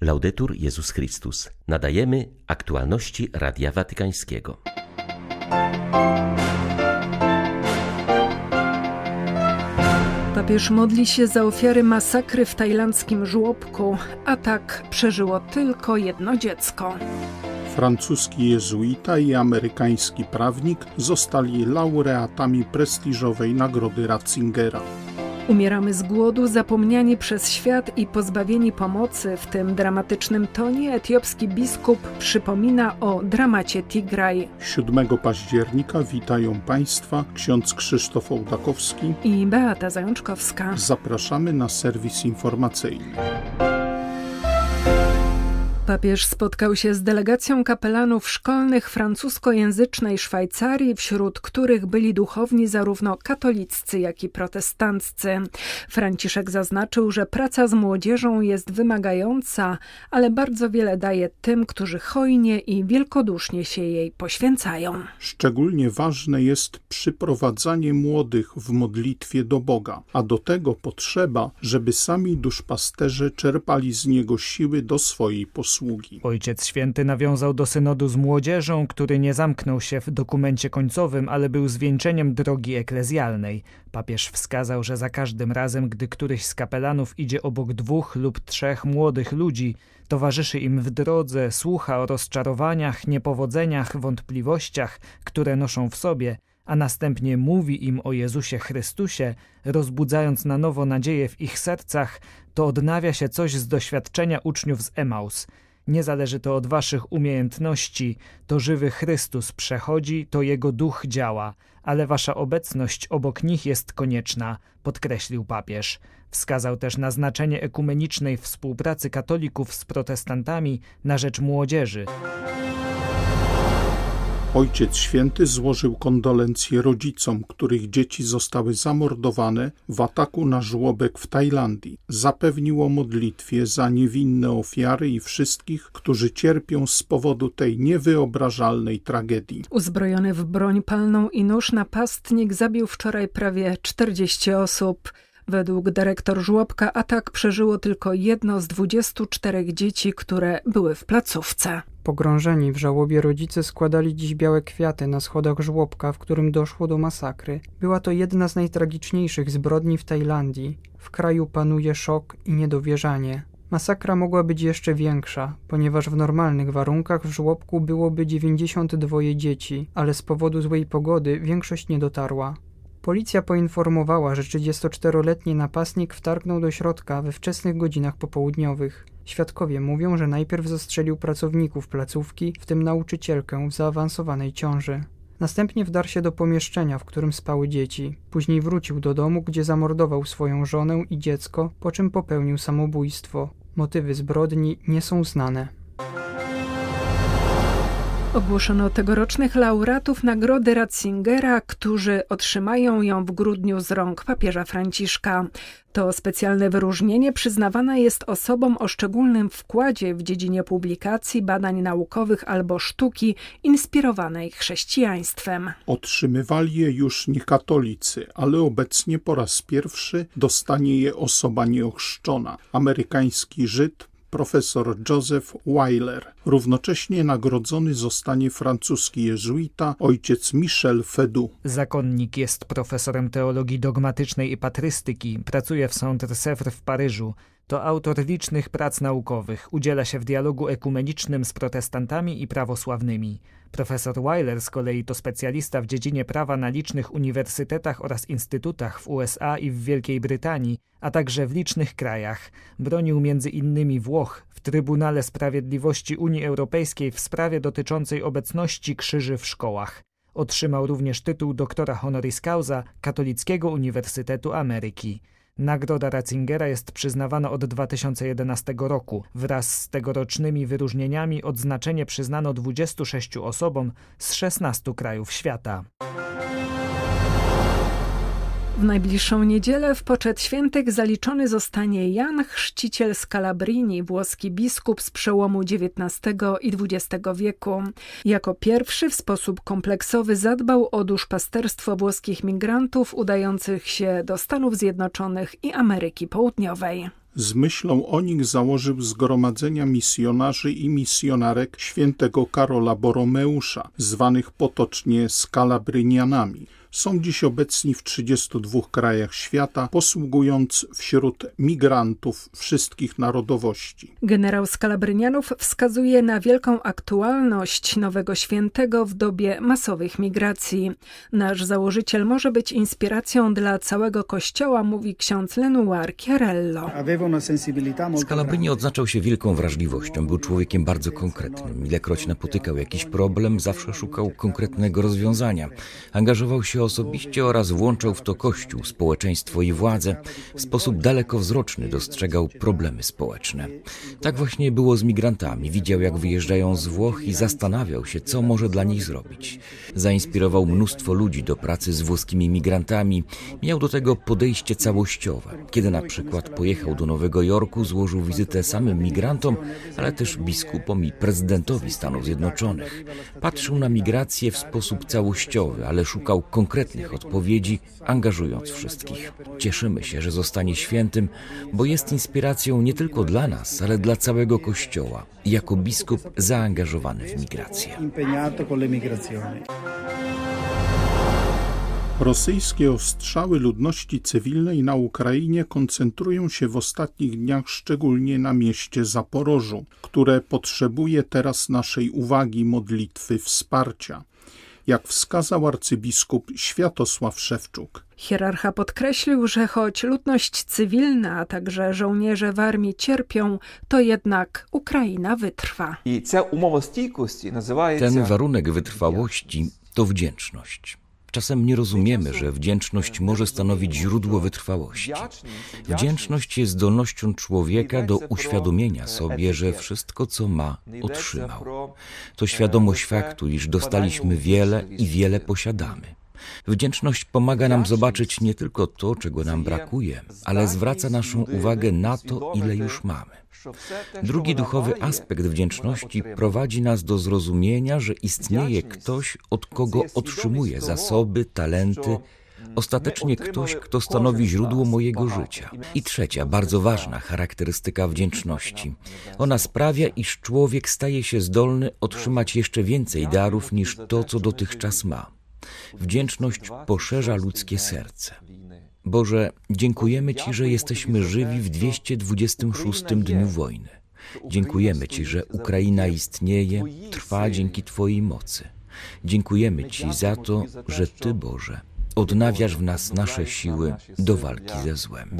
Laudetur Jezus Chrystus. Nadajemy aktualności Radia Watykańskiego. Papież modli się za ofiary masakry w tajlandzkim żłobku, a tak przeżyło tylko jedno dziecko. Francuski jezuita i amerykański prawnik zostali laureatami prestiżowej nagrody Ratzingera. Umieramy z głodu, zapomniani przez świat i pozbawieni pomocy. W tym dramatycznym tonie etiopski biskup przypomina o dramacie Tigraj. 7 października witają Państwa ksiądz Krzysztof Ołdakowski i Beata Zajączkowska. Zapraszamy na serwis informacyjny. Papież spotkał się z delegacją kapelanów szkolnych francuskojęzycznej Szwajcarii, wśród których byli duchowni zarówno katoliccy, jak i protestanccy. Franciszek zaznaczył, że praca z młodzieżą jest wymagająca, ale bardzo wiele daje tym, którzy hojnie i wielkodusznie się jej poświęcają. Szczególnie ważne jest przyprowadzanie młodych w modlitwie do Boga, a do tego potrzeba, żeby sami duszpasterze czerpali z niego siły do swojej posługi usługi. Ojciec Święty nawiązał do synodu z młodzieżą, który nie zamknął się w dokumencie końcowym, ale był zwieńczeniem drogi eklezjalnej. Papież wskazał, że za każdym razem, gdy któryś z kapelanów idzie obok dwóch lub trzech młodych ludzi, towarzyszy im w drodze, słucha o rozczarowaniach, niepowodzeniach, wątpliwościach, które noszą w sobie, a następnie mówi im o Jezusie Chrystusie, rozbudzając na nowo nadzieję w ich sercach, to odnawia się coś z doświadczenia uczniów z Emaus – nie zależy to od waszych umiejętności, to żywy Chrystus przechodzi, to Jego duch działa, ale wasza obecność obok nich jest konieczna, podkreślił papież. Wskazał też na znaczenie ekumenicznej współpracy katolików z protestantami na rzecz młodzieży. Ojciec Święty złożył kondolencje rodzicom, których dzieci zostały zamordowane w ataku na żłobek w Tajlandii. Zapewnił o modlitwie za niewinne ofiary i wszystkich, którzy cierpią z powodu tej niewyobrażalnej tragedii. Uzbrojony w broń palną i nóż napastnik zabił wczoraj prawie 40 osób. Według dyrektor żłobka atak przeżyło tylko jedno z 24 dzieci, które były w placówce. Pogrążeni w żałobie rodzice składali dziś białe kwiaty na schodach żłobka, w którym doszło do masakry. Była to jedna z najtragiczniejszych zbrodni w Tajlandii. W kraju panuje szok i niedowierzanie. Masakra mogła być jeszcze większa, ponieważ w normalnych warunkach w żłobku byłoby 92 dzieci, ale z powodu złej pogody większość nie dotarła. Policja poinformowała, że 34-letni napastnik wtargnął do środka we wczesnych godzinach popołudniowych. Świadkowie mówią, że najpierw zastrzelił pracowników placówki, w tym nauczycielkę w zaawansowanej ciąży. Następnie wdarł się do pomieszczenia, w którym spały dzieci. Później wrócił do domu, gdzie zamordował swoją żonę i dziecko, po czym popełnił samobójstwo. Motywy zbrodni nie są znane. Ogłoszono tegorocznych laureatów Nagrody Ratzingera, którzy otrzymają ją w grudniu z rąk papieża Franciszka. To specjalne wyróżnienie przyznawane jest osobom o szczególnym wkładzie w dziedzinie publikacji, badań naukowych albo sztuki inspirowanej chrześcijaństwem. Otrzymywali je już nie katolicy, ale obecnie po raz pierwszy dostanie je osoba nieochrzczona. Amerykański Żyd profesor Joseph Weiler. Równocześnie nagrodzony zostanie francuski jezuita ojciec Michel Fedu. Zakonnik jest profesorem teologii dogmatycznej i patrystyki, pracuje w Saint-Sèvres w Paryżu. To autor licznych prac naukowych, udziela się w dialogu ekumenicznym z protestantami i prawosławnymi. Profesor Weiler z kolei to specjalista w dziedzinie prawa na licznych uniwersytetach oraz instytutach w USA i w Wielkiej Brytanii, a także w licznych krajach. Bronił między innymi Włoch w Trybunale Sprawiedliwości Unii Europejskiej w sprawie dotyczącej obecności krzyży w szkołach. Otrzymał również tytuł doktora honoris causa Katolickiego Uniwersytetu Ameryki. Nagroda Ratzingera jest przyznawana od 2011 roku. Wraz z tegorocznymi wyróżnieniami odznaczenie przyznano 26 osobom z 16 krajów świata. W najbliższą niedzielę w poczet świętych zaliczony zostanie Jan Chrzciciel z włoski biskup z przełomu XIX i XX wieku. Jako pierwszy w sposób kompleksowy zadbał o duszpasterstwo włoskich migrantów udających się do Stanów Zjednoczonych i Ameryki Południowej. Z myślą o nich założył zgromadzenia misjonarzy i misjonarek świętego Karola Boromeusza, zwanych potocznie skalabrynianami są dziś obecni w 32 krajach świata, posługując wśród migrantów wszystkich narodowości. Generał Skalabrynianów wskazuje na wielką aktualność nowego świętego w dobie masowych migracji. Nasz założyciel może być inspiracją dla całego Kościoła, mówi ksiądz Lenoir Chiarello. Scalabrini odznaczał się wielką wrażliwością, był człowiekiem bardzo konkretnym. Ilekroć napotykał jakiś problem, zawsze szukał konkretnego rozwiązania. Angażował się osobiście oraz włączał w to Kościół, społeczeństwo i władzę. W sposób dalekowzroczny dostrzegał problemy społeczne. Tak właśnie było z migrantami. Widział, jak wyjeżdżają z Włoch i zastanawiał się, co może dla nich zrobić. Zainspirował mnóstwo ludzi do pracy z włoskimi migrantami. Miał do tego podejście całościowe. Kiedy na przykład pojechał do Nowego Jorku, złożył wizytę samym migrantom, ale też biskupom i prezydentowi Stanów Zjednoczonych. Patrzył na migrację w sposób całościowy, ale szukał konkretnych konkretnych odpowiedzi, angażując wszystkich. Cieszymy się, że zostanie świętym, bo jest inspiracją nie tylko dla nas, ale dla całego Kościoła. Jako biskup zaangażowany w migrację. Rosyjskie ostrzały ludności cywilnej na Ukrainie koncentrują się w ostatnich dniach szczególnie na mieście Zaporożu, które potrzebuje teraz naszej uwagi, modlitwy, wsparcia jak wskazał arcybiskup Światosław Szewczuk. Hierarcha podkreślił, że choć ludność cywilna, a także żołnierze w armii cierpią, to jednak Ukraina wytrwa. Ten warunek wytrwałości to wdzięczność. Czasem nie rozumiemy, że wdzięczność może stanowić źródło wytrwałości. Wdzięczność jest zdolnością człowieka do uświadomienia sobie, że wszystko, co ma, otrzymał. To świadomość faktu, iż dostaliśmy wiele i wiele posiadamy. Wdzięczność pomaga nam zobaczyć nie tylko to, czego nam brakuje, ale zwraca naszą uwagę na to, ile już mamy. Drugi duchowy aspekt wdzięczności prowadzi nas do zrozumienia, że istnieje ktoś, od kogo otrzymuję zasoby, talenty, ostatecznie ktoś, kto stanowi źródło mojego życia. I trzecia, bardzo ważna charakterystyka wdzięczności. Ona sprawia, iż człowiek staje się zdolny otrzymać jeszcze więcej darów niż to, co dotychczas ma. Wdzięczność poszerza ludzkie serce. Boże, dziękujemy Ci, że jesteśmy żywi w 226 dniu wojny. Dziękujemy Ci, że Ukraina istnieje, trwa dzięki Twojej mocy. Dziękujemy Ci za to, że Ty, Boże, odnawiasz w nas nasze siły do walki ze złem.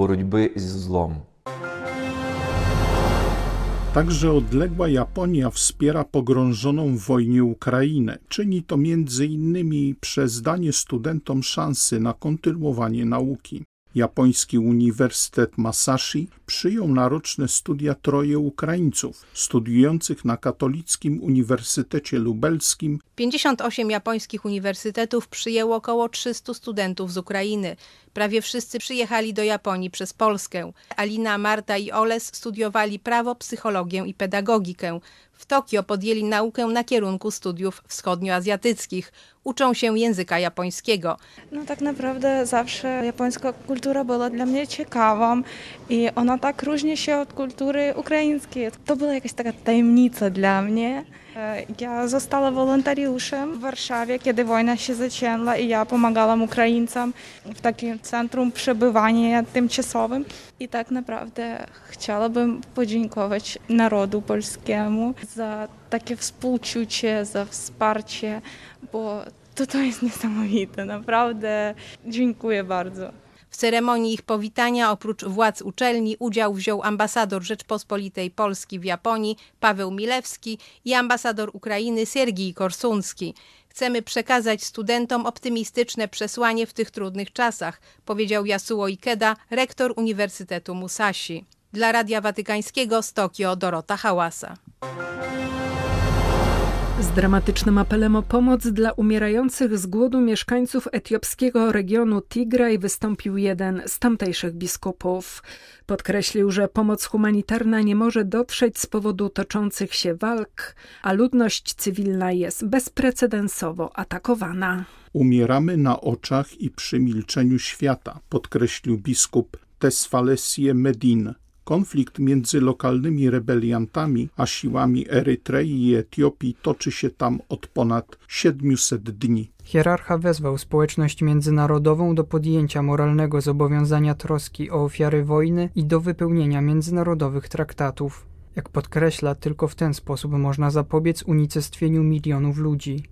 Także odległa Japonia wspiera pogrążoną w wojnie Ukrainę. Czyni to między innymi przez danie studentom szansy na kontynuowanie nauki. Japoński Uniwersytet Masashi przyjął na roczne studia troje Ukraińców studiujących na Katolickim Uniwersytecie Lubelskim. 58 japońskich uniwersytetów przyjęło około 300 studentów z Ukrainy. Prawie wszyscy przyjechali do Japonii przez Polskę. Alina, Marta i Oles studiowali prawo, psychologię i pedagogikę. W Tokio podjęli naukę na kierunku studiów wschodnioazjatyckich. Uczą się języka japońskiego. No tak naprawdę zawsze japońska kultura była dla mnie ciekawą i ona tak różni się od kultury ukraińskiej. To była jakaś taka tajemnica dla mnie. Ja została wolontariuszem w Warszawie, kiedy wojna się zaczęła i ja pomagałam Ukraińcom w takim centrum przebywania tymczasowym. I tak naprawdę chciałabym podziękować narodu polskiemu za takie współczucie, za wsparcie, bo to, to jest niesamowite. Naprawdę dziękuję bardzo. Ceremonii ich powitania oprócz władz uczelni udział wziął ambasador Rzeczpospolitej Polski w Japonii Paweł Milewski i ambasador Ukrainy Sergij Korsunski. Chcemy przekazać studentom optymistyczne przesłanie w tych trudnych czasach, powiedział Yasuo Ikeda, rektor Uniwersytetu Musashi. Dla Radia Watykańskiego z Tokio Dorota Hałasa. Z dramatycznym apelem o pomoc dla umierających z głodu mieszkańców etiopskiego regionu Tigraj wystąpił jeden z tamtejszych biskupów. Podkreślił, że pomoc humanitarna nie może dotrzeć z powodu toczących się walk, a ludność cywilna jest bezprecedensowo atakowana. Umieramy na oczach i przy milczeniu świata, podkreślił biskup Tesfalesie Medin Konflikt między lokalnymi rebeliantami a siłami Erytrei i Etiopii toczy się tam od ponad 700 dni. Hierarcha wezwał społeczność międzynarodową do podjęcia moralnego zobowiązania troski o ofiary wojny i do wypełnienia międzynarodowych traktatów. Jak podkreśla, tylko w ten sposób można zapobiec unicestwieniu milionów ludzi.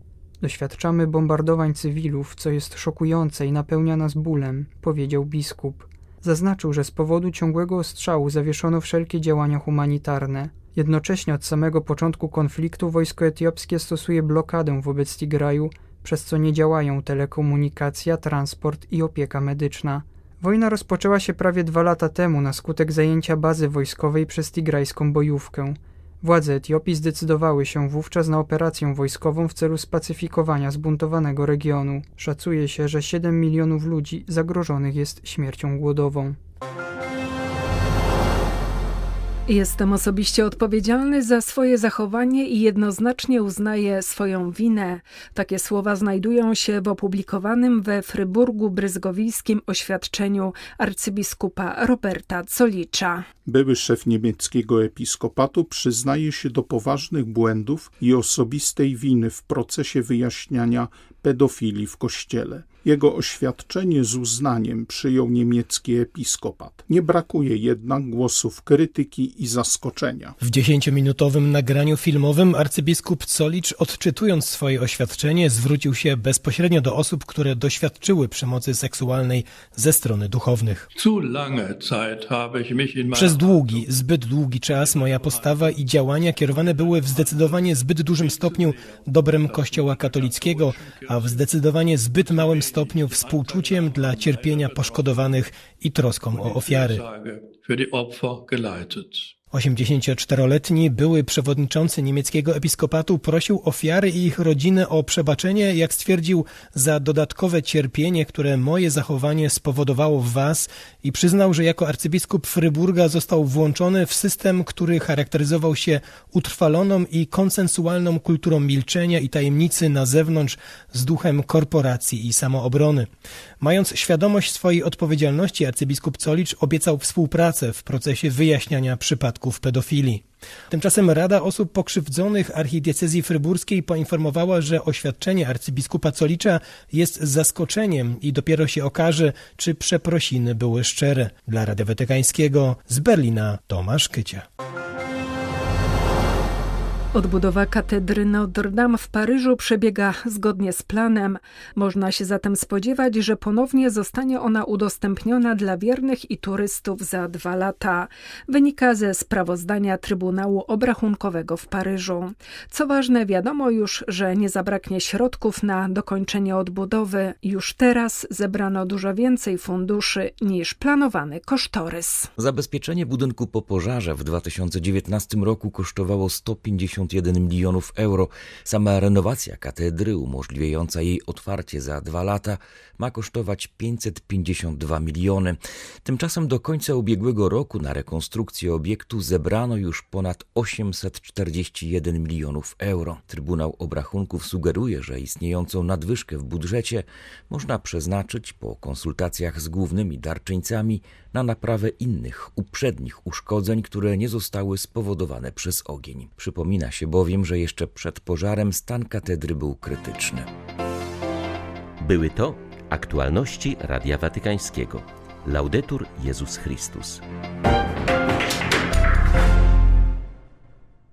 Doświadczamy bombardowań cywilów, co jest szokujące i napełnia nas bólem, powiedział biskup. Zaznaczył, że z powodu ciągłego ostrzału zawieszono wszelkie działania humanitarne. Jednocześnie od samego początku konfliktu wojsko etiopskie stosuje blokadę wobec Tigraju, przez co nie działają telekomunikacja, transport i opieka medyczna. Wojna rozpoczęła się prawie dwa lata temu na skutek zajęcia bazy wojskowej przez tigrajską bojówkę. Władze Etiopii zdecydowały się wówczas na operację wojskową w celu spacyfikowania zbuntowanego regionu. Szacuje się, że 7 milionów ludzi zagrożonych jest śmiercią głodową. Jestem osobiście odpowiedzialny za swoje zachowanie i jednoznacznie uznaję swoją winę. Takie słowa znajdują się w opublikowanym we Fryburgu Bryzgowijskim oświadczeniu arcybiskupa Roberta Colicza. Były szef niemieckiego episkopatu przyznaje się do poważnych błędów i osobistej winy w procesie wyjaśniania pedofilii w kościele. Jego oświadczenie z uznaniem przyjął niemiecki episkopat. Nie brakuje jednak głosów krytyki i zaskoczenia. W dziesięciominutowym nagraniu filmowym arcybiskup Colicz, odczytując swoje oświadczenie, zwrócił się bezpośrednio do osób, które doświadczyły przemocy seksualnej ze strony duchownych. Przez długi, zbyt długi czas moja postawa i działania kierowane były w zdecydowanie zbyt dużym stopniu dobrem Kościoła katolickiego, a w zdecydowanie zbyt małym stopniu stopniu współczuciem dla cierpienia poszkodowanych i troską o ofiary. 84-letni były przewodniczący niemieckiego episkopatu prosił ofiary i ich rodziny o przebaczenie, jak stwierdził, za dodatkowe cierpienie, które moje zachowanie spowodowało w was i przyznał, że jako arcybiskup Fryburga został włączony w system, który charakteryzował się utrwaloną i konsensualną kulturą milczenia i tajemnicy na zewnątrz z duchem korporacji i samoobrony. Mając świadomość swojej odpowiedzialności, arcybiskup Colicz obiecał współpracę w procesie wyjaśniania pedofilii. Tymczasem Rada Osób Pokrzywdzonych Archidiecezji Fryburskiej poinformowała, że oświadczenie arcybiskupa Colicza jest zaskoczeniem i dopiero się okaże, czy przeprosiny były szczere. Dla Radia Watykańskiego z Berlina Tomasz Kycia. Odbudowa katedry Notre Dame w Paryżu przebiega zgodnie z planem. Można się zatem spodziewać, że ponownie zostanie ona udostępniona dla wiernych i turystów za dwa lata. Wynika ze sprawozdania Trybunału Obrachunkowego w Paryżu. Co ważne, wiadomo już, że nie zabraknie środków na dokończenie odbudowy. Już teraz zebrano dużo więcej funduszy niż planowany kosztorys. Zabezpieczenie budynku po pożarze w 2019 roku kosztowało 150 51 milionów euro. Sama renowacja katedry, umożliwiająca jej otwarcie za dwa lata, ma kosztować 552 miliony. Tymczasem do końca ubiegłego roku na rekonstrukcję obiektu zebrano już ponad 841 milionów euro. Trybunał Obrachunków sugeruje, że istniejącą nadwyżkę w budżecie można przeznaczyć po konsultacjach z głównymi darczyńcami na naprawę innych, uprzednich uszkodzeń, które nie zostały spowodowane przez ogień. Przypomina się bowiem, że jeszcze przed pożarem stan katedry był krytyczny. Były to aktualności Radia Watykańskiego. Laudetur Jezus Chrystus.